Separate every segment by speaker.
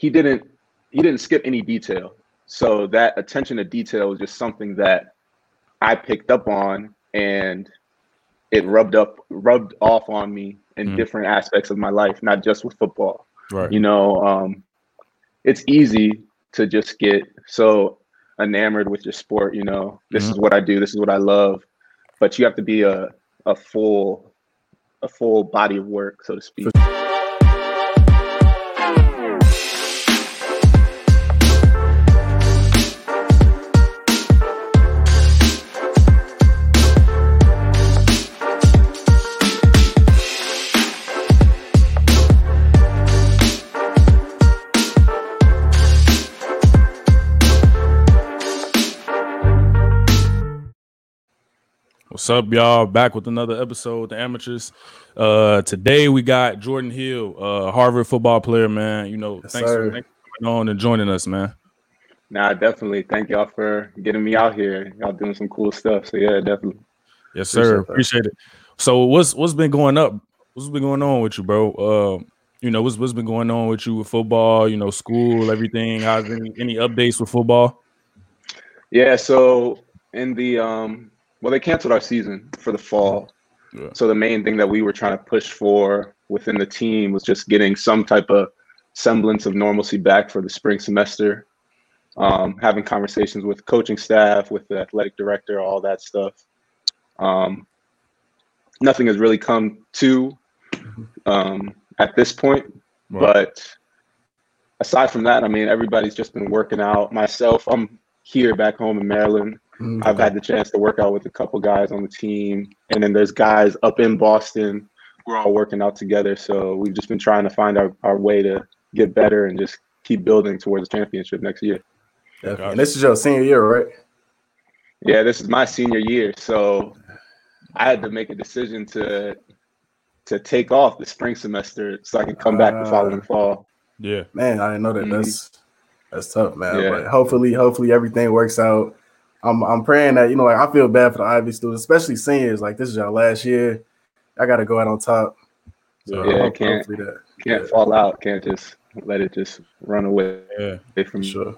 Speaker 1: he didn't he didn't skip any detail. So that attention to detail was just something that I picked up on and it rubbed up rubbed off on me in mm. different aspects of my life, not just with football. Right. You know, um, it's easy to just get so enamored with your sport, you know, this mm-hmm. is what I do, this is what I love. But you have to be a a full a full body of work, so to speak. For-
Speaker 2: up, y'all? Back with another episode, the amateurs. Uh, today we got Jordan Hill, uh, Harvard football player, man. You know, yes, thanks, for, thanks, for, coming on and joining us, man.
Speaker 1: Nah, definitely. Thank y'all for getting me out here. Y'all doing some cool stuff. So yeah, definitely.
Speaker 2: Yes, sir. Appreciate, Appreciate it. So what's what's been going up? What's been going on with you, bro? Uh, you know, what's what's been going on with you with football? You know, school, everything. How's any any updates with football?
Speaker 1: Yeah. So in the um well, they canceled our season for the fall. Yeah. So the main thing that we were trying to push for within the team was just getting some type of semblance of normalcy back for the spring semester. Um, having conversations with coaching staff, with the athletic director, all that stuff. Um, nothing has really come to um, at this point, right. but aside from that, I mean, everybody's just been working out. Myself, I'm here back home in Maryland. Mm-hmm. I've had the chance to work out with a couple guys on the team, and then there's guys up in Boston. We're all working out together, so we've just been trying to find our, our way to get better and just keep building towards the championship next year.
Speaker 3: Definitely. And this is your senior year, right?
Speaker 1: Yeah, this is my senior year, so I had to make a decision to to take off the spring semester so I can come back uh, the following fall.
Speaker 2: Yeah,
Speaker 3: man, I didn't know that. Mm-hmm. That's that's tough, man. Yeah. But hopefully, hopefully everything works out I'm I'm praying that you know like I feel bad for the Ivy students, especially seniors. Like this is your last year. I got to go out on top.
Speaker 1: So yeah, hope, can't that, can't yeah. fall out. Can't just let it just run away.
Speaker 2: Yeah, from sure.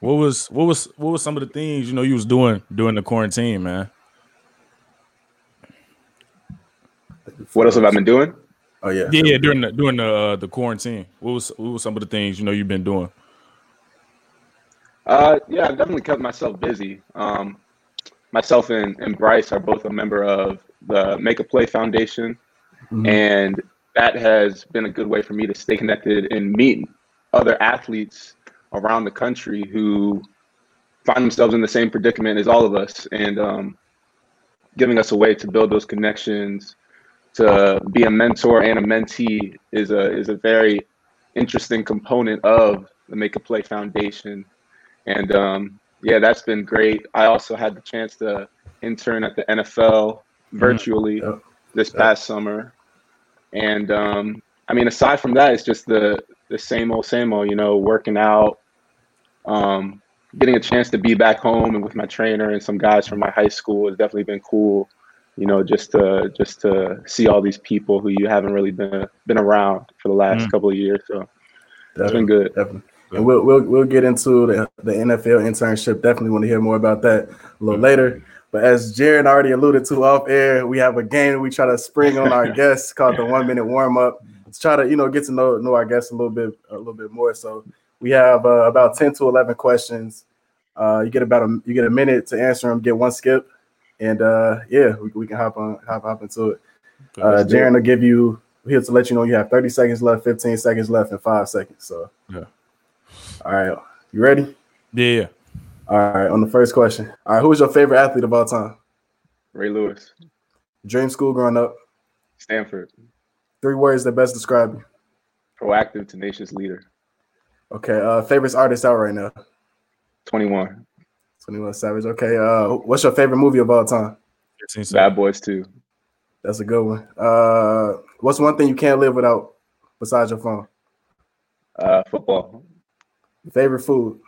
Speaker 2: What was what was what was some of the things you know you was doing during the quarantine, man?
Speaker 1: What else have I been doing?
Speaker 3: Oh yeah,
Speaker 2: yeah, yeah during the during the uh, the quarantine. What was what was some of the things you know you've been doing?
Speaker 1: Uh, yeah, I've definitely kept myself busy. Um, myself and, and Bryce are both a member of the Make a Play Foundation, mm-hmm. and that has been a good way for me to stay connected and meet other athletes around the country who find themselves in the same predicament as all of us, and um, giving us a way to build those connections, to be a mentor and a mentee is a is a very interesting component of the Make a Play Foundation and um, yeah, that's been great. I also had the chance to intern at the NFL virtually mm-hmm. this past summer, and um, I mean, aside from that, it's just the the same old, same old. You know, working out, um, getting a chance to be back home and with my trainer and some guys from my high school has definitely been cool. You know, just to just to see all these people who you haven't really been been around for the last mm. couple of years. So definitely, it's been good.
Speaker 3: Definitely. And we'll we'll we'll get into the, the NFL internship. Definitely want to hear more about that a little later. But as Jaron already alluded to off air, we have a game we try to spring on our guests called the one minute warm up. Let's try to you know get to know know our guests a little bit a little bit more. So we have uh, about ten to eleven questions. Uh, you get about a you get a minute to answer them. Get one skip, and uh, yeah, we, we can hop on hop hop into it. Uh, Jaron will give you here to let you know you have thirty seconds left, fifteen seconds left, and five seconds. So
Speaker 2: yeah.
Speaker 3: All right. You ready?
Speaker 2: Yeah.
Speaker 3: All right. On the first question. All right. Who is your favorite athlete of all time?
Speaker 1: Ray Lewis.
Speaker 3: Dream school growing up?
Speaker 1: Stanford.
Speaker 3: Three words that best describe you.
Speaker 1: Proactive, tenacious leader.
Speaker 3: Okay. Uh favorite artist out right now?
Speaker 1: 21.
Speaker 3: 21 Savage. Okay. Uh what's your favorite movie of all time?
Speaker 1: Bad Boys 2.
Speaker 3: That's a good one. Uh what's one thing you can't live without besides your phone?
Speaker 1: Uh football.
Speaker 3: Favorite food?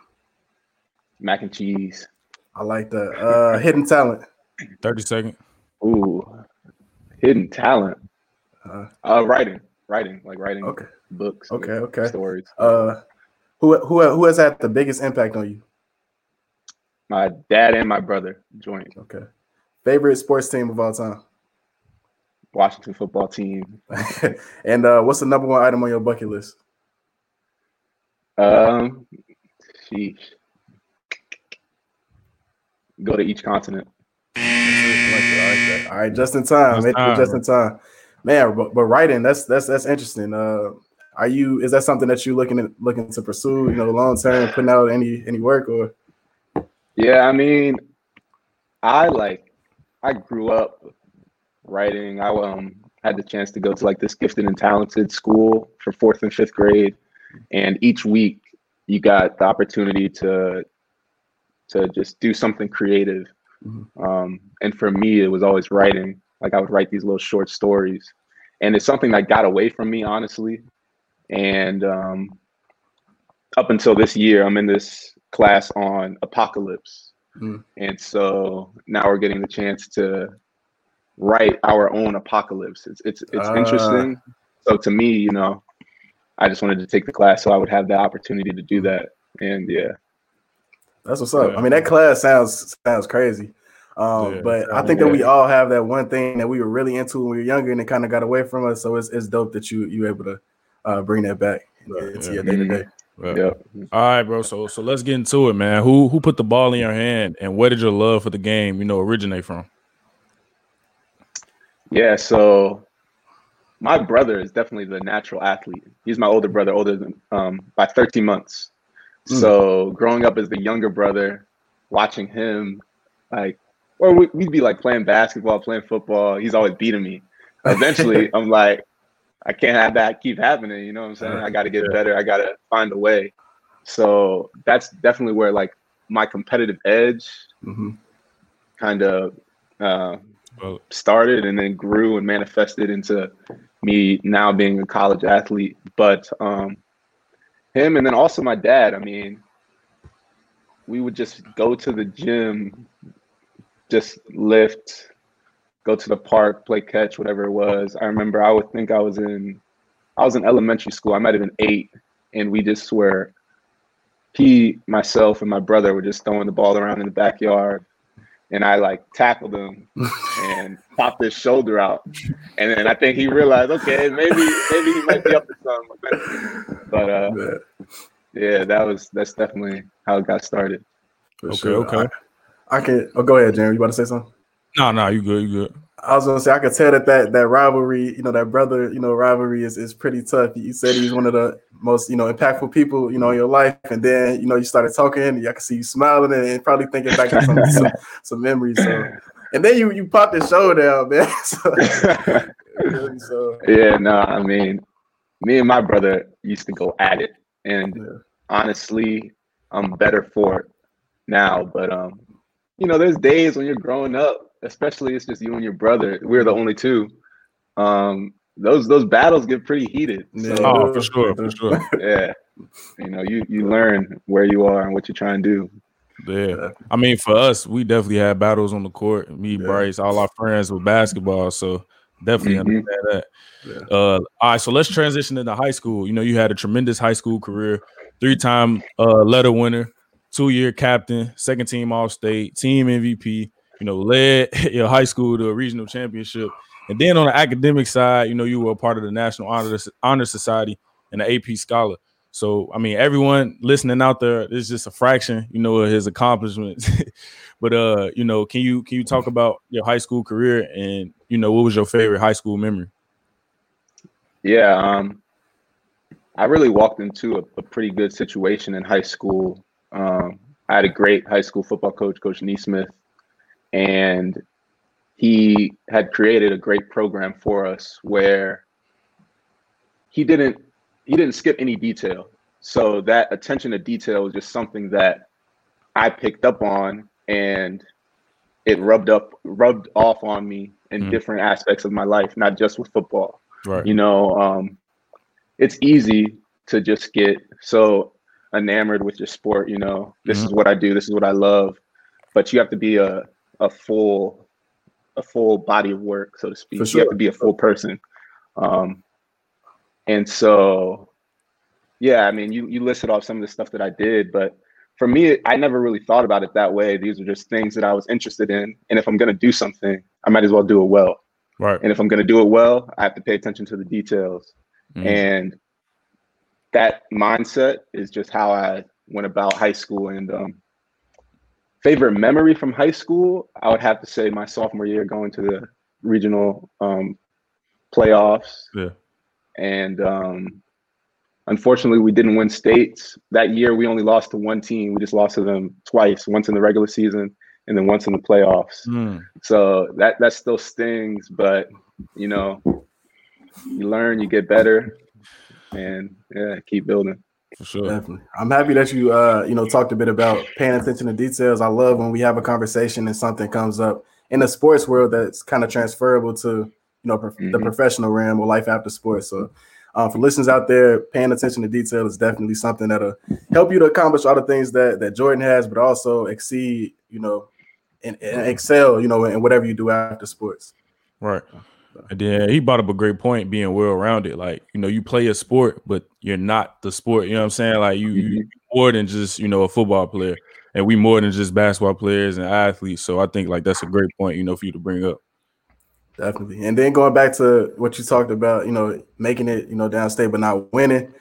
Speaker 1: Mac and cheese.
Speaker 3: I like that. Uh, hidden talent.
Speaker 2: 30 second.
Speaker 1: Ooh, hidden talent. Uh, uh, writing, writing, like writing. Okay. Books.
Speaker 3: Okay. Okay.
Speaker 1: Stories.
Speaker 3: Uh, Who who who has had the biggest impact on you?
Speaker 1: My dad and my brother joint.
Speaker 3: Okay. Favorite sports team of all time?
Speaker 1: Washington football team.
Speaker 3: and uh, what's the number one item on your bucket list?
Speaker 1: Um, sheesh. Go to each continent.
Speaker 3: All right, just in time. Just, just in time, man. But, but writing that's that's that's interesting. Uh, are you? Is that something that you looking at looking to pursue? You know, long term, putting out any any work or?
Speaker 1: Yeah, I mean, I like I grew up writing. I um had the chance to go to like this gifted and talented school for fourth and fifth grade, and each week you got the opportunity to to just do something creative. Mm-hmm. Um, and for me, it was always writing. Like I would write these little short stories, and it's something that got away from me, honestly. And um, up until this year, I'm in this class on apocalypse, mm. and so now we're getting the chance to write our own apocalypse. It's it's it's uh. interesting. So to me, you know, I just wanted to take the class so I would have the opportunity to do that. And yeah.
Speaker 3: That's what's up. Yeah. I mean, that class sounds sounds crazy. Um, yeah, but I think that we all have that one thing that we were really into when we were younger and it kind of got away from us. So it's, it's dope that you you able to uh, bring that back into yeah. your day to day.
Speaker 2: Yeah. All right, bro. So so let's get into it, man. Who who put the ball in your hand and where did your love for the game, you know, originate from?
Speaker 1: Yeah, so my brother is definitely the natural athlete. He's my older brother, older than um, by 13 months. Mm. So growing up as the younger brother, watching him, like, or we, would be like playing basketball, playing football. He's always beating me. Eventually, I'm like, I can't have that keep happening. You know what I'm saying? I got to get better. I got to find a way. So that's definitely where like my competitive edge mm-hmm. kind of uh, started and then grew and manifested into me now being a college athlete, but um, him and then also my dad. I mean, we would just go to the gym, just lift, go to the park, play catch, whatever it was. I remember I would think I was in, I was in elementary school. I might have been eight, and we just were. He, myself, and my brother were just throwing the ball around in the backyard and I like tackled him and popped his shoulder out. And then I think he realized, okay, maybe maybe he might be up to something. But uh, yeah, that was that's definitely how it got started.
Speaker 2: For okay, sure. okay.
Speaker 3: I, I, can. Oh, go ahead, Jeremy. You want to say something?
Speaker 2: No, no, you good. You good.
Speaker 3: I was gonna say I could tell that that that rivalry, you know, that brother, you know, rivalry is is pretty tough. You said he's one of the most, you know, impactful people, you know, in your life, and then you know you started talking, and I could see you smiling and, probably thinking back to some, some, some memories. So, and then you you popped the show down, man.
Speaker 1: so, so. Yeah, no, I mean, me and my brother used to go at it, and yeah. honestly, I'm better for it now. But um, you know, there's days when you're growing up especially it's just you and your brother. We're the only two. Um, those those battles get pretty heated.
Speaker 2: So, oh, for sure, for sure.
Speaker 1: Yeah, you know, you you learn where you are and what you're trying to do.
Speaker 2: Yeah, I mean, for us, we definitely had battles on the court. Me, yeah. Bryce, all our friends with basketball, so definitely mm-hmm. understand that. Yeah. Uh, all right, so let's transition into high school. You know, you had a tremendous high school career, three-time uh, letter winner, two-year captain, second team All State, team MVP you know, led your high school to a regional championship. And then on the academic side, you know, you were a part of the National Honor, Honor Society and the AP Scholar. So, I mean, everyone listening out there, is just a fraction, you know, of his accomplishments. but uh, you know, can you can you talk about your high school career and you know what was your favorite high school memory?
Speaker 1: Yeah, um, I really walked into a, a pretty good situation in high school. Um, I had a great high school football coach, Coach Neesmith, and he had created a great program for us where he didn't he didn't skip any detail. So that attention to detail was just something that i picked up on and it rubbed up rubbed off on me in mm. different aspects of my life not just with football. Right. You know um, it's easy to just get so enamored with your sport you know. This mm-hmm. is what i do this is what i love. But you have to be a a full a full body of work, so to speak. Sure. You have to be a full person. Um, and so yeah, I mean, you you listed off some of the stuff that I did, but for me, I never really thought about it that way. These are just things that I was interested in, and if I'm going to do something, I might as well do it well.
Speaker 2: Right.
Speaker 1: And if I'm going to do it well, I have to pay attention to the details. Mm. And that mindset is just how I went about high school. And um, favorite memory from high school, I would have to say my sophomore year going to the regional um, playoffs.
Speaker 2: Yeah.
Speaker 1: And um, unfortunately, we didn't win states that year. We only lost to one team. We just lost to them twice. Once in the regular season, and then once in the playoffs.
Speaker 2: Mm.
Speaker 1: So that that still stings, but you know, you learn, you get better, and yeah, keep building.
Speaker 2: For sure.
Speaker 3: Definitely. I'm happy that you uh you know talked a bit about paying attention to details. I love when we have a conversation and something comes up in the sports world that's kind of transferable to you know prof- mm-hmm. the professional realm or life after sports. So um, for listeners out there, paying attention to detail is definitely something that'll help you to accomplish all the things that that Jordan has, but also exceed, you know, and, and excel, you know, in whatever you do after sports.
Speaker 2: Right. And then he brought up a great point, being well rounded. Like, you know, you play a sport, but you're not the sport. You know what I'm saying? Like you, mm-hmm. you more than just, you know, a football player. And we more than just basketball players and athletes. So I think like that's a great point, you know, for you to bring up.
Speaker 3: Definitely. And then going back to what you talked about, you know, making it, you know, downstate but not winning.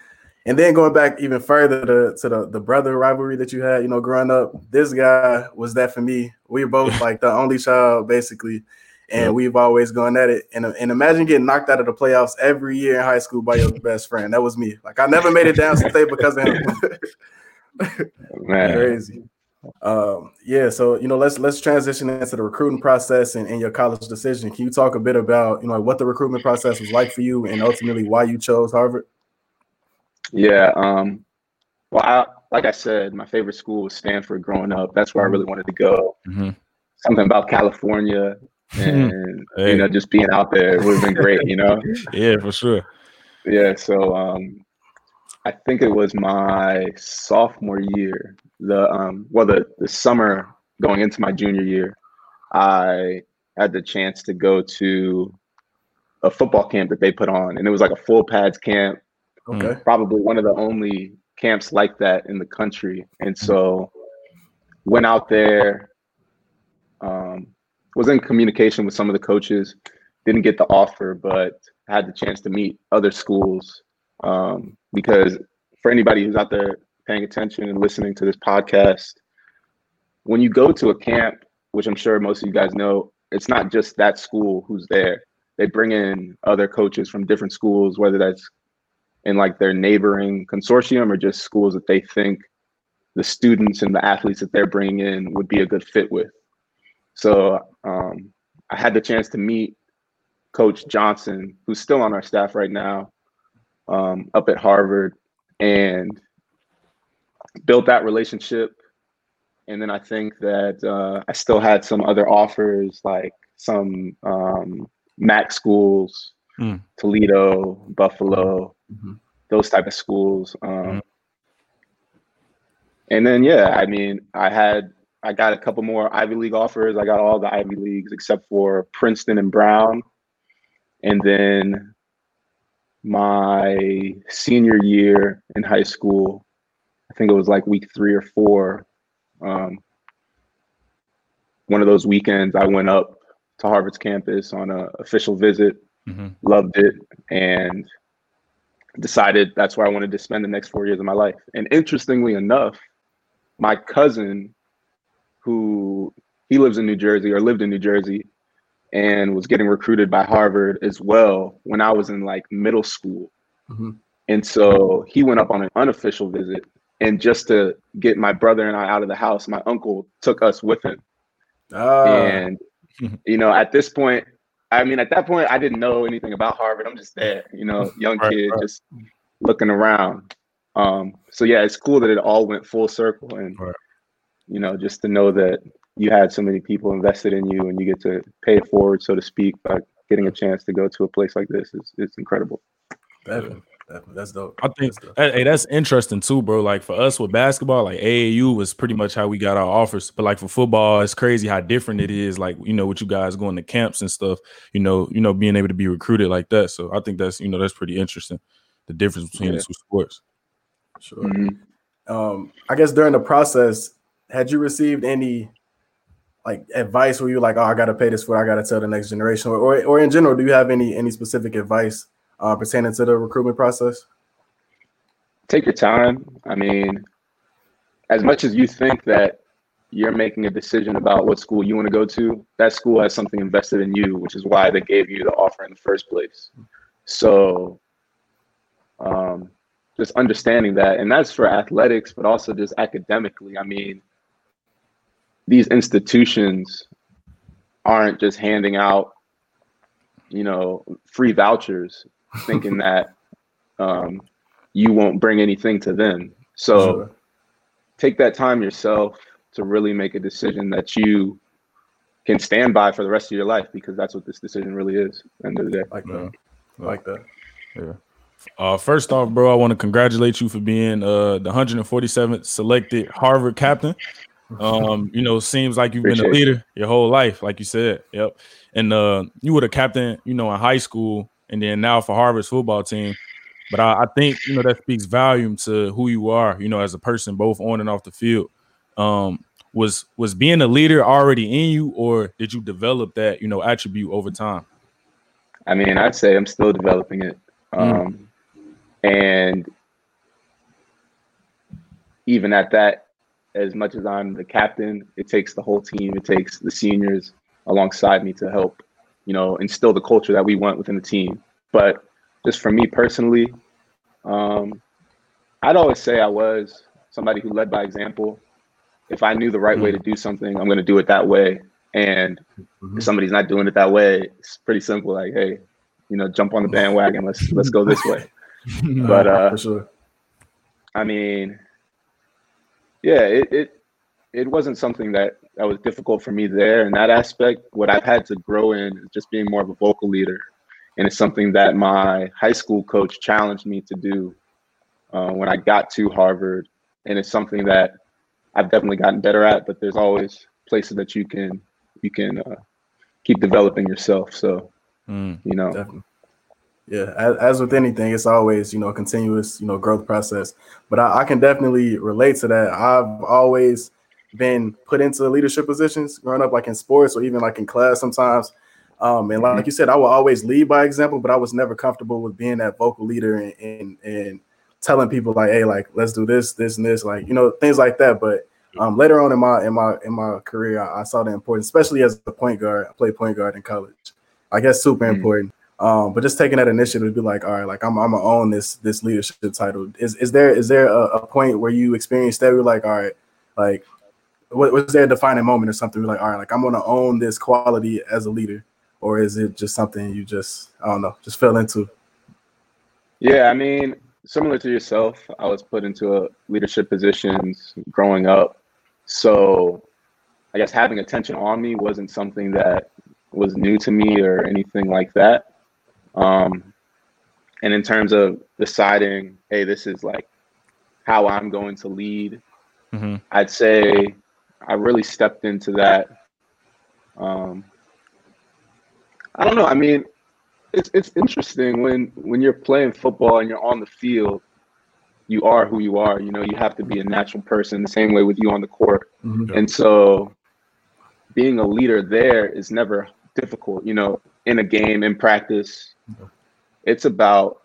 Speaker 3: And then going back even further to, to the, the brother rivalry that you had, you know, growing up, this guy was that for me. We were both like the only child, basically and yep. we've always gone at it. And, and imagine getting knocked out of the playoffs every year in high school by your best friend. That was me. Like I never made it down to state because of him.
Speaker 1: Man.
Speaker 3: Crazy. Um, yeah, so you know, let's let's transition into the recruiting process and, and your college decision. Can you talk a bit about you know what the recruitment process was like for you and ultimately why you chose Harvard?
Speaker 1: Yeah, um, well, I, like I said, my favorite school was Stanford growing up. That's where I really wanted to go.
Speaker 2: Mm-hmm.
Speaker 1: Something about California and hey. you know just being out there would have been great you know?
Speaker 2: Yeah for sure.
Speaker 1: Yeah so um i think it was my sophomore year the um well the the summer going into my junior year i had the chance to go to a football camp that they put on and it was like a full pads camp
Speaker 3: okay.
Speaker 1: probably one of the only camps like that in the country and so went out there um was in communication with some of the coaches. Didn't get the offer, but had the chance to meet other schools. Um, because for anybody who's out there paying attention and listening to this podcast, when you go to a camp, which I'm sure most of you guys know, it's not just that school who's there. They bring in other coaches from different schools, whether that's in like their neighboring consortium or just schools that they think the students and the athletes that they're bringing in would be a good fit with. So um, I had the chance to meet Coach Johnson, who's still on our staff right now, um, up at Harvard, and built that relationship. And then I think that uh, I still had some other offers, like some um, MAC schools,
Speaker 2: mm.
Speaker 1: Toledo, Buffalo, mm-hmm. those type of schools. Um, mm. And then, yeah, I mean, I had I got a couple more Ivy League offers. I got all the Ivy Leagues except for Princeton and Brown. And then my senior year in high school, I think it was like week three or four. Um, one of those weekends, I went up to Harvard's campus on an official visit,
Speaker 2: mm-hmm.
Speaker 1: loved it, and decided that's where I wanted to spend the next four years of my life. And interestingly enough, my cousin who he lives in New Jersey or lived in New Jersey and was getting recruited by Harvard as well when I was in like middle school.
Speaker 3: Mm-hmm.
Speaker 1: And so he went up on an unofficial visit. And just to get my brother and I out of the house, my uncle took us with him.
Speaker 3: Oh.
Speaker 1: And, you know, at this point, I mean, at that point, I didn't know anything about Harvard. I'm just there, you know, young right, kid right. just looking around. Um, so yeah, it's cool that it all went full circle and
Speaker 2: right
Speaker 1: you know, just to know that you had so many people invested in you and you get to pay it forward, so to speak, by getting a chance to go to a place like this is it's incredible.
Speaker 3: Definitely. That's dope.
Speaker 2: I think that's hey, that's interesting too, bro. Like for us with basketball, like AAU was pretty much how we got our offers. But like for football, it's crazy how different it is. Like you know, with you guys going to camps and stuff, you know, you know, being able to be recruited like that. So I think that's you know that's pretty interesting. The difference between yeah. the two sports.
Speaker 3: Sure. Mm-hmm. Um, I guess during the process, had you received any like advice where you like, oh, I got to pay this for, I got to tell the next generation, or, or, or in general, do you have any any specific advice uh, pertaining to the recruitment process?
Speaker 1: Take your time. I mean, as much as you think that you're making a decision about what school you want to go to, that school has something invested in you, which is why they gave you the offer in the first place. So, um, just understanding that, and that's for athletics, but also just academically. I mean, these institutions aren't just handing out, you know, free vouchers, thinking that um, you won't bring anything to them. So, sure. take that time yourself to really make a decision that you can stand by for the rest of your life because that's what this decision really is. end of the day.
Speaker 3: Like that. Yeah. Like that.
Speaker 2: Yeah. Uh, first off, bro, I want to congratulate you for being uh, the 147th selected Harvard captain. Um, you know, seems like you've Appreciate been a leader your whole life, like you said. Yep. And uh, you were the captain, you know, in high school, and then now for Harvard's football team. But I, I think you know that speaks volume to who you are, you know, as a person, both on and off the field um, was was being a leader already in you, or did you develop that you know attribute over time?
Speaker 1: I mean, I'd say I'm still developing it, mm. um, and even at that, as much as I'm the captain, it takes the whole team. It takes the seniors alongside me to help, you know, instill the culture that we want within the team. But just for me personally, um, I'd always say I was somebody who led by example if I knew the right way to do something, I'm going to do it that way. And mm-hmm. if somebody's not doing it that way, it's pretty simple. Like, hey, you know, jump on the bandwagon. Let's let's go this way. but uh, sure. I mean, yeah, it, it it wasn't something that that was difficult for me there in that aspect. What I've had to grow in is just being more of a vocal leader, and it's something that my high school coach challenged me to do uh, when I got to Harvard, and it's something that I've definitely gotten better at, but there's always places that you can you can uh, keep developing yourself. So mm, you know, definitely.
Speaker 3: Yeah. As, as, with anything, it's always you know a continuous you know growth process. But I, I, can definitely relate to that. I've always been put into leadership positions growing up, like in sports or even like in class sometimes. Um, and like, you said, I will always lead by example, but I was never comfortable with being that vocal leader and, and, and telling people like, hey, like let's do this, this, and this, like you know things like that. But um, later on in my in my in my career, I, I, saw the importance, especially as a point guard. I played point guard in college. I guess super mm important. Um, but just taking that initiative to be like, all right, like I'm I'm gonna own this this leadership title. Is is there is there a, a point where you experienced that? You're like, all right, like what, was there a defining moment or something? You're like, all right, like I'm gonna own this quality as a leader, or is it just something you just I don't know, just fell into?
Speaker 1: Yeah, I mean, similar to yourself, I was put into a leadership positions growing up. So I guess having attention on me wasn't something that was new to me or anything like that. Um, and in terms of deciding, hey, this is like how I'm going to lead, mm-hmm. I'd say I really stepped into that. Um, I don't know. I mean, it's it's interesting when when you're playing football and you're on the field, you are who you are. You know, you have to be a natural person the same way with you on the court. Mm-hmm. And so being a leader there is never difficult, you know, in a game, in practice. It's about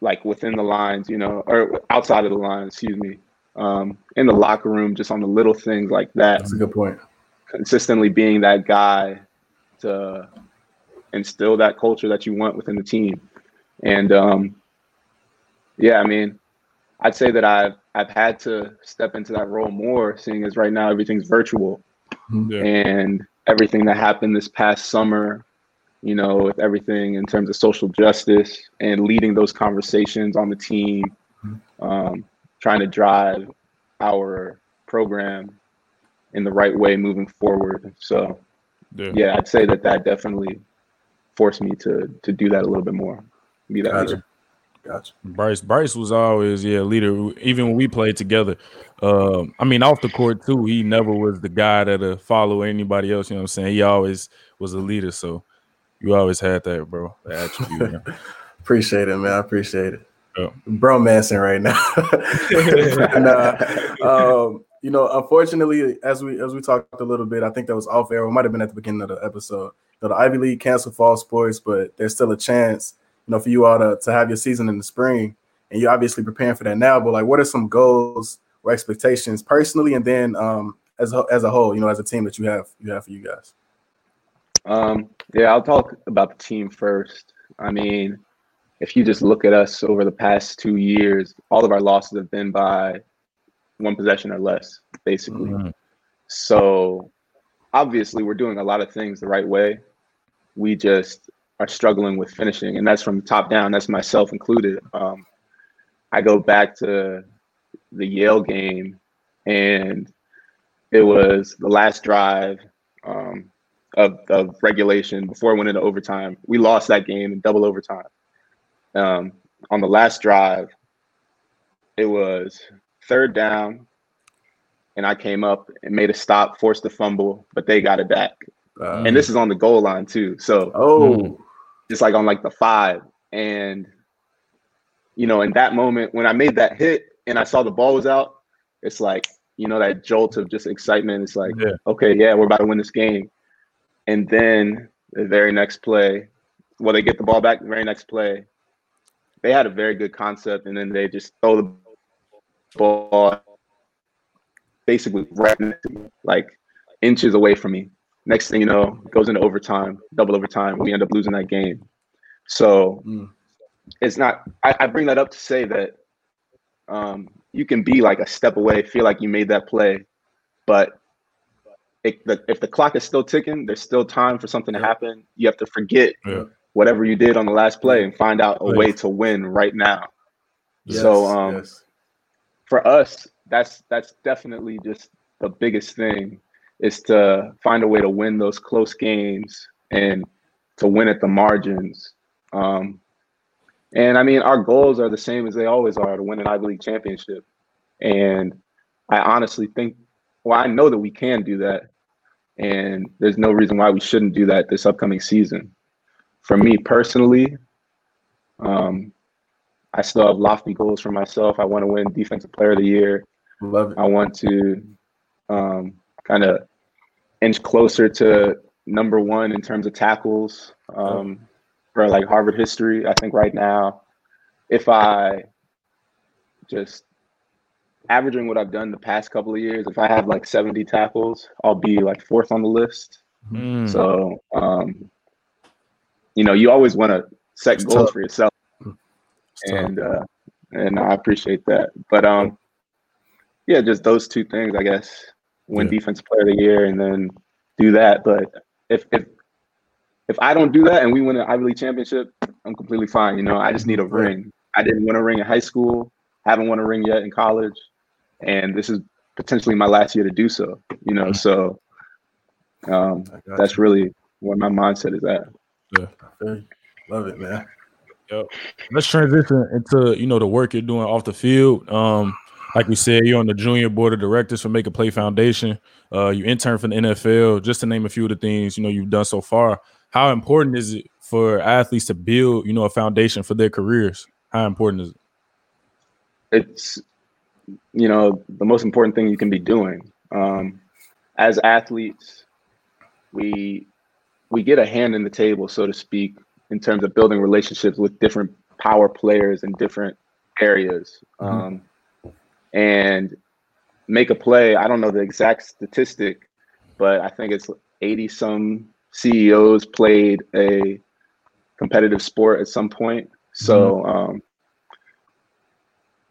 Speaker 1: like within the lines, you know, or outside of the lines, excuse me. Um, in the locker room, just on the little things like that.
Speaker 3: That's a good point.
Speaker 1: Consistently being that guy to instill that culture that you want within the team. And um, yeah, I mean, I'd say that I've I've had to step into that role more, seeing as right now everything's virtual, mm-hmm. yeah. and everything that happened this past summer, you know, with everything in terms of social justice and leading those conversations on the team, mm-hmm. um, trying to drive our program in the right way moving forward. So, yeah, yeah I'd say that that definitely forced me to to do that a little bit more, be that
Speaker 3: gotcha. leader. Gotcha.
Speaker 2: Bryce Bryce was always yeah leader. Even when we played together, uh, I mean off the court too. He never was the guy that uh, follow anybody else. You know what I'm saying? He always was a leader. So you always had that, bro. That attribute.
Speaker 3: appreciate it, man. I appreciate it. Bro, bromancing right now. and, uh, um, you know, unfortunately, as we as we talked a little bit, I think that was off air. It might have been at the beginning of the episode. You know, the Ivy League canceled fall sports, but there's still a chance, you know, for you all to, to have your season in the spring. And you're obviously preparing for that now. But like, what are some goals or expectations personally, and then um, as a, as a whole, you know, as a team that you have you have for you guys?
Speaker 1: Um, yeah, I'll talk about the team first. I mean, if you just look at us over the past two years, all of our losses have been by one possession or less, basically. Mm-hmm. So obviously, we're doing a lot of things the right way. We just are struggling with finishing, and that's from top down. That's myself included. Um, I go back to the Yale game, and it was the last drive. Um, of, of regulation before it went into overtime. We lost that game in double overtime. Um, on the last drive, it was third down, and I came up and made a stop, forced a fumble, but they got it back. Um, and this is on the goal line too. So
Speaker 3: oh,
Speaker 1: just like on like the five, and you know, in that moment when I made that hit and I saw the ball was out, it's like you know that jolt of just excitement. It's like, yeah. okay, yeah, we're about to win this game. And then the very next play, well, they get the ball back. The very next play, they had a very good concept, and then they just throw the ball basically right next to me, like inches away from me. Next thing you know, goes into overtime, double overtime. We end up losing that game. So mm. it's not. I, I, bring that up to say that um, you can be like a step away, feel like you made that play, but it, the, if the clock is still ticking, there's still time for something to happen. You have to forget yeah. whatever you did on the last play and find out a way to win right now. Yes, so um, yes. for us, that's that's definitely just the biggest thing is to find a way to win those close games and to win at the margins. Um, and I mean, our goals are the same as they always are to win an Ivy League championship. And I honestly think, well, I know that we can do that. And there's no reason why we shouldn't do that this upcoming season. For me personally, um, I still have lofty goals for myself. I want to win Defensive Player of the Year.
Speaker 3: Love it.
Speaker 1: I want to um, kind of inch closer to number one in terms of tackles um, for like Harvard history. I think right now, if I just averaging what I've done the past couple of years, if I have like 70 tackles, I'll be like fourth on the list. Mm. So, um, you know, you always want to set it's goals tough. for yourself, it's and uh, and I appreciate that. But um, yeah, just those two things, I guess. Win yeah. defensive player of the year, and then do that. But if if if I don't do that and we win an Ivy League championship, I'm completely fine. You know, I just need a ring. I didn't win a ring in high school, haven't won a ring yet in college and this is potentially my last year to do so. You know, so um, that's you. really where my mindset is at.
Speaker 3: Yeah, love it, man.
Speaker 2: Yep. Let's transition into you know the work you're doing off the field. Um, like we said, you're on the junior board of directors for Make a Play Foundation. Uh, you intern for the NFL, just to name a few of the things you know you've done so far. How important is it for athletes to build, you know, a foundation for their careers? How important is it?
Speaker 1: It's you know the most important thing you can be doing um, as athletes we we get a hand in the table so to speak in terms of building relationships with different power players in different areas mm-hmm. um, and make a play i don't know the exact statistic but i think it's 80 some ceos played a competitive sport at some point so mm-hmm. um,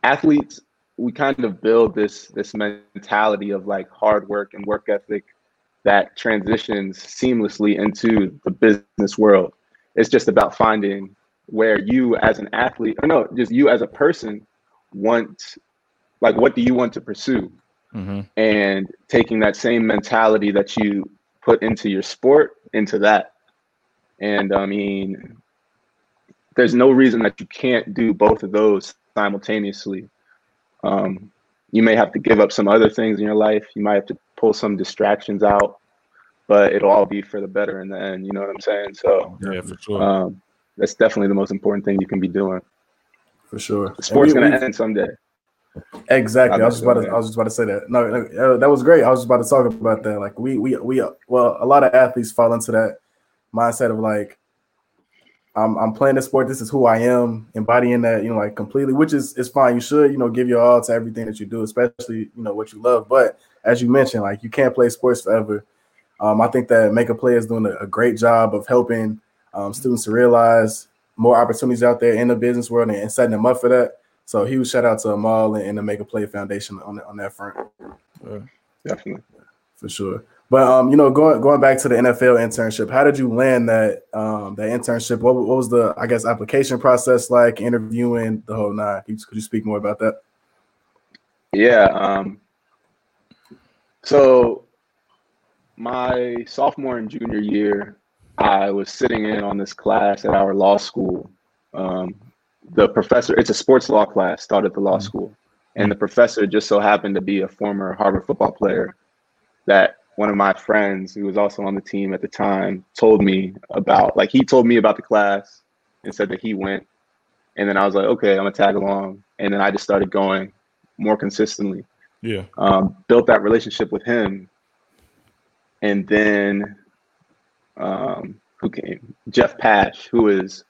Speaker 1: athletes we kind of build this this mentality of like hard work and work ethic that transitions seamlessly into the business world. It's just about finding where you as an athlete, or no, just you as a person want like what do you want to pursue? Mm-hmm. And taking that same mentality that you put into your sport into that. And I mean, there's no reason that you can't do both of those simultaneously. Um, you may have to give up some other things in your life. You might have to pull some distractions out, but it'll all be for the better in the end. You know what I'm saying? So
Speaker 2: yeah, for sure.
Speaker 1: Um, that's definitely the most important thing you can be doing.
Speaker 3: for sure.
Speaker 1: Sports we, gonna end someday.
Speaker 3: Exactly. I was just about to. I was just about to say that. No, no, that was great. I was just about to talk about that. Like we, we, we. Well, a lot of athletes fall into that mindset of like, I'm, I'm playing the sport. This is who I am, embodying that, you know, like completely, which is is fine. You should, you know, give your all to everything that you do, especially, you know, what you love. But as you mentioned, like you can't play sports forever. Um, I think that Make a Play is doing a, a great job of helping um, students to realize more opportunities out there in the business world and, and setting them up for that. So huge shout out to Amal and, and the Make a Play Foundation on on that front.
Speaker 1: Uh, definitely,
Speaker 3: for sure. But um, you know, going going back to the NFL internship, how did you land that um that internship? What, what was the I guess application process like? Interviewing the whole nine. Could you, could you speak more about that?
Speaker 1: Yeah. Um. So my sophomore and junior year, I was sitting in on this class at our law school. Um, the professor, it's a sports law class, started at the law mm-hmm. school, and the professor just so happened to be a former Harvard football player that one of my friends who was also on the team at the time told me about like he told me about the class and said that he went. And then i was like okay i'm gonna tag along. And then i just started going more consistently.
Speaker 2: Yeah.
Speaker 1: Um, built that relationship with him. And then um, who came? Jeff pash who is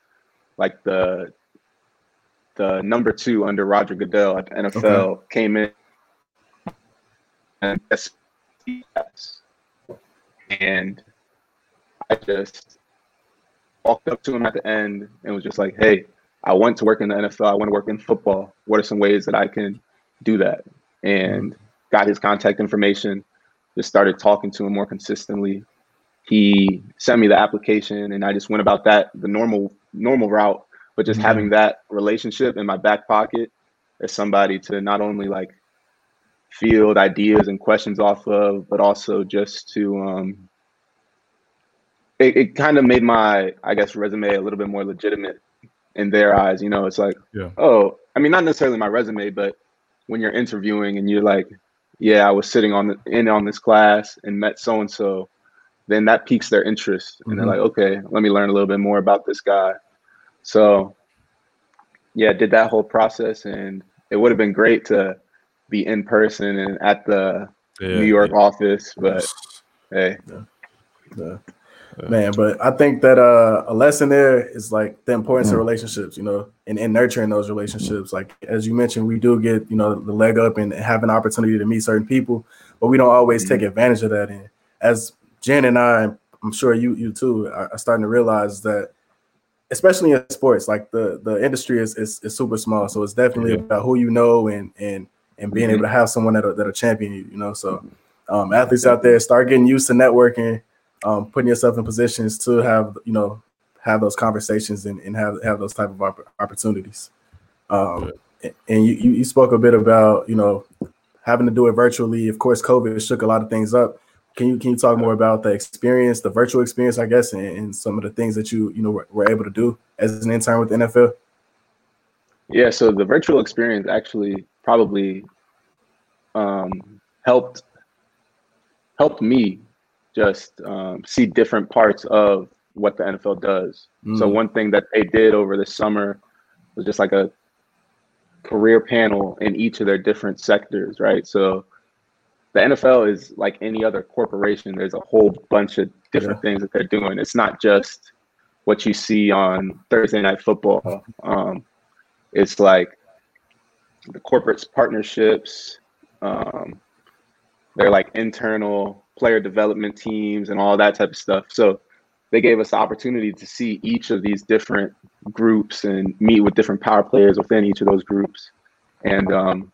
Speaker 1: like the the number two under roger goodell at the nfl okay. came in and. And I just walked up to him at the end and was just like, hey, I want to work in the NFL. I want to work in football. What are some ways that I can do that? And got his contact information, just started talking to him more consistently. He sent me the application and I just went about that the normal normal route, but just mm-hmm. having that relationship in my back pocket as somebody to not only like field ideas and questions off of, but also just to um, it, it kind of made my I guess resume a little bit more legitimate in their eyes. You know, it's like,
Speaker 2: yeah.
Speaker 1: oh, I mean, not necessarily my resume, but when you're interviewing and you're like, yeah, I was sitting on the, in on this class and met so and so, then that piques their interest, and mm-hmm. they're like, okay, let me learn a little bit more about this guy. So, yeah, did that whole process, and it would have been great to be in person and at the yeah, New York yeah. office, but hey.
Speaker 3: Yeah. Man, but I think that uh, a lesson there is like the importance mm. of relationships, you know, and, and nurturing those relationships. Like as you mentioned, we do get, you know, the leg up and have an opportunity to meet certain people, but we don't always mm-hmm. take advantage of that. And as Jen and I, I'm sure you you too are starting to realize that especially in sports, like the the industry is is, is super small. So it's definitely yeah. about who you know and and and being mm-hmm. able to have someone that'll, that'll champion you, you know. So um, athletes out there start getting used to networking, um, putting yourself in positions to have, you know, have those conversations and, and have, have those type of opportunities. Um, and you, you spoke a bit about, you know, having to do it virtually. Of course, COVID shook a lot of things up. Can you can you talk more about the experience, the virtual experience, I guess, and, and some of the things that you you know were, were able to do as an intern with the NFL?
Speaker 1: Yeah, so the virtual experience actually probably um, helped helped me just um, see different parts of what the NFL does. Mm. So one thing that they did over the summer was just like a career panel in each of their different sectors, right? So the NFL is like any other corporation. There's a whole bunch of different yeah. things that they're doing. It's not just what you see on Thursday night football. Um, it's like the corporate partnerships, um, they're like internal player development teams and all that type of stuff. So they gave us the opportunity to see each of these different groups and meet with different power players within each of those groups. And um,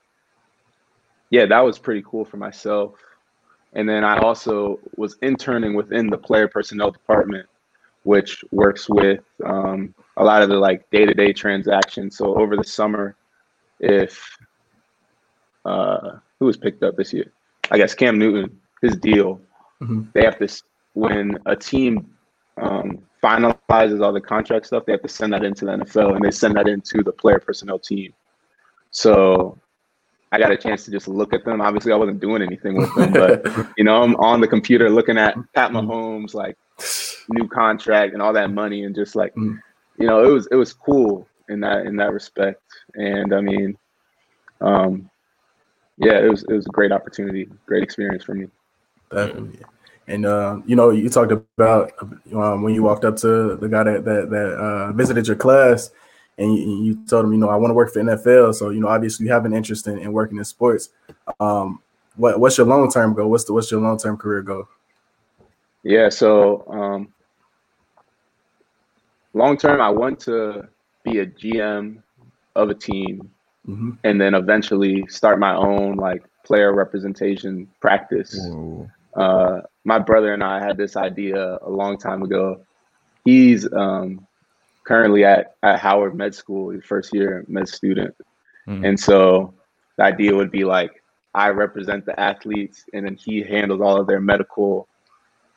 Speaker 1: yeah, that was pretty cool for myself. And then I also was interning within the player personnel department, which works with um, a lot of the like day to day transactions. So over the summer, if uh, who was picked up this year? I guess Cam Newton, his deal. Mm-hmm. They have to when a team um, finalizes all the contract stuff, they have to send that into the NFL and they send that into the player personnel team. So I got a chance to just look at them. Obviously, I wasn't doing anything with them, but you know, I'm on the computer looking at Pat mm-hmm. Mahomes like new contract and all that money, and just like, mm-hmm. you know, it was it was cool in that in that respect. And I mean, um, yeah, it was it was a great opportunity, great experience for me.
Speaker 3: Definitely. And uh, you know, you talked about um, when you walked up to the guy that that, that uh, visited your class, and you, you, told him, you know, I want to work for NFL. So you know, obviously, you have an interest in, in working in sports. Um, what what's your long term goal? What's the what's your long term career goal?
Speaker 1: Yeah, so um, long term, I want to be a GM of a team, mm-hmm. and then eventually start my own like player representation practice. Uh, my brother and I had this idea a long time ago. He's um, currently at, at Howard Med School, first year med student. Mm. And so the idea would be like I represent the athletes and then he handles all of their medical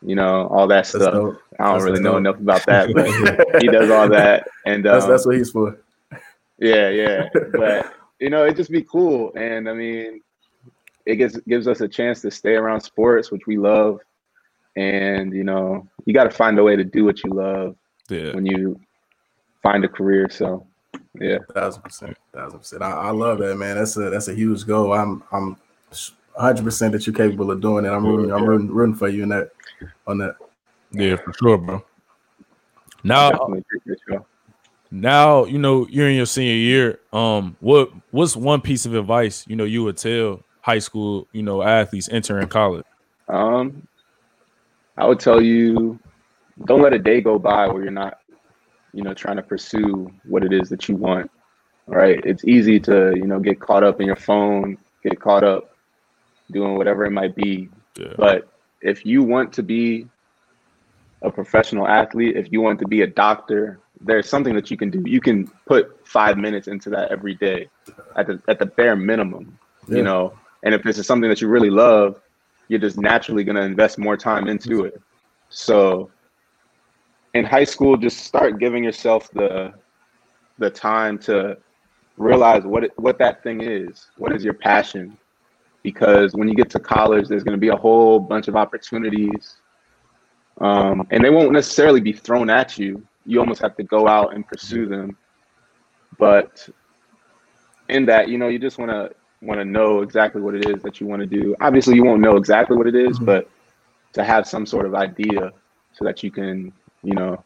Speaker 1: you know, all that that's stuff. Dope. I don't that's really know enough about that, but he does all that, and
Speaker 3: um, that's that's what he's for.
Speaker 1: Yeah, yeah, but you know, it just be cool, and I mean, it gives gives us a chance to stay around sports, which we love, and you know, you got to find a way to do what you love yeah. when you find a career. So, yeah,
Speaker 3: thousand percent, thousand percent. I, I love that, man. That's a that's a huge goal. I'm I'm 100 percent that you're capable of doing it. I'm rooting, I'm rooting, rooting for you in that on that.
Speaker 2: Yeah, for sure, bro. Now, now you know you're in your senior year. Um, what what's one piece of advice you know you would tell high school you know athletes entering college?
Speaker 1: Um, I would tell you, don't let a day go by where you're not, you know, trying to pursue what it is that you want. Right? It's easy to you know get caught up in your phone, get caught up doing whatever it might be. Yeah. But if you want to be a professional athlete, if you want to be a doctor, there's something that you can do. You can put five minutes into that every day at the at the bare minimum. Yeah. You know, and if this is something that you really love, you're just naturally gonna invest more time into it. So in high school, just start giving yourself the the time to realize what it, what that thing is. What is your passion? because when you get to college, there's going to be a whole bunch of opportunities, um, and they won't necessarily be thrown at you. You almost have to go out and pursue them. But in that, you know, you just want to want to know exactly what it is that you want to do. Obviously, you won't know exactly what it is, mm-hmm. but to have some sort of idea so that you can, you know,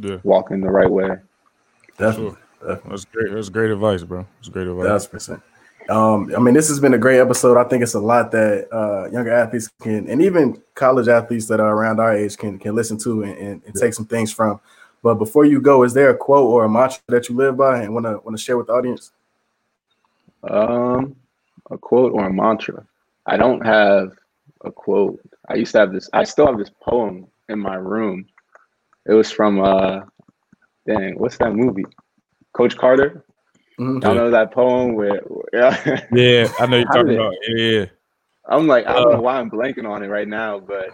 Speaker 1: yeah. walk in the right way.
Speaker 3: Definitely.
Speaker 2: That's great. That's great advice, bro. That's great advice.
Speaker 3: That's percent. Um, I mean, this has been a great episode. I think it's a lot that uh, younger athletes can, and even college athletes that are around our age can can listen to and, and, and take some things from. But before you go, is there a quote or a mantra that you live by and want to want to share with the audience?
Speaker 1: Um, a quote or a mantra. I don't have a quote. I used to have this. I still have this poem in my room. It was from uh, dang, what's that movie? Coach Carter. Mm-hmm. I know that poem where,
Speaker 2: yeah, yeah, I know you're talking about. Yeah,
Speaker 1: I'm like, I don't uh, know why I'm blanking on it right now, but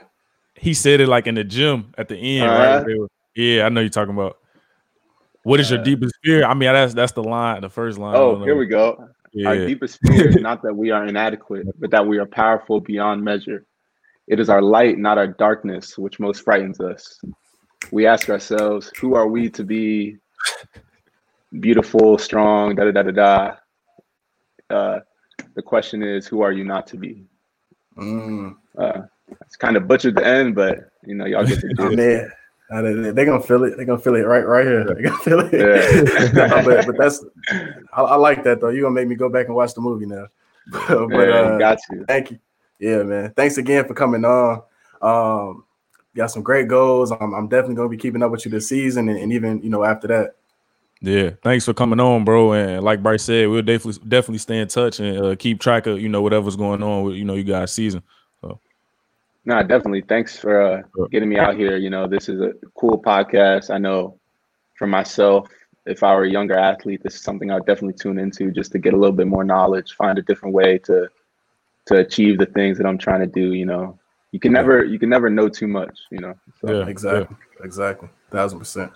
Speaker 2: he said it like in the gym at the end, uh, right? Yeah, I know you're talking about. What is your uh, deepest fear? I mean, that's that's the line, the first line.
Speaker 1: Oh, here we go. Yeah. Our deepest fear is not that we are inadequate, but that we are powerful beyond measure. It is our light, not our darkness, which most frightens us. We ask ourselves, who are we to be beautiful, strong, da da da da da. Uh, the question is, who are you not to be? Mm. Uh, it's kind of butchered the end, but you know, y'all get to do it.
Speaker 3: They're gonna feel it. They're gonna feel it right, right here. They're gonna feel it. Yeah. but, but, that's, I, I, like that though. You're gonna make me go back and watch the movie now.
Speaker 1: but uh, got you.
Speaker 3: Thank you. Yeah, man. Thanks again for coming on. Um, got some great goals. I'm, I'm definitely gonna be keeping up with you this season, and, and even you know after that.
Speaker 2: Yeah, thanks for coming on, bro. And like Bryce said, we'll definitely definitely stay in touch and uh, keep track of you know whatever's going on with you know you guys' season. So,
Speaker 1: no, definitely. Thanks for uh, getting me out here. You know, this is a cool podcast. I know for myself, if I were a younger athlete, this is something I'd definitely tune into just to get a little bit more knowledge, find a different way to to achieve the things that I'm trying to do. You know, you can never you can never know too much. You know.
Speaker 3: So, yeah, exactly, yeah. exactly, thousand percent.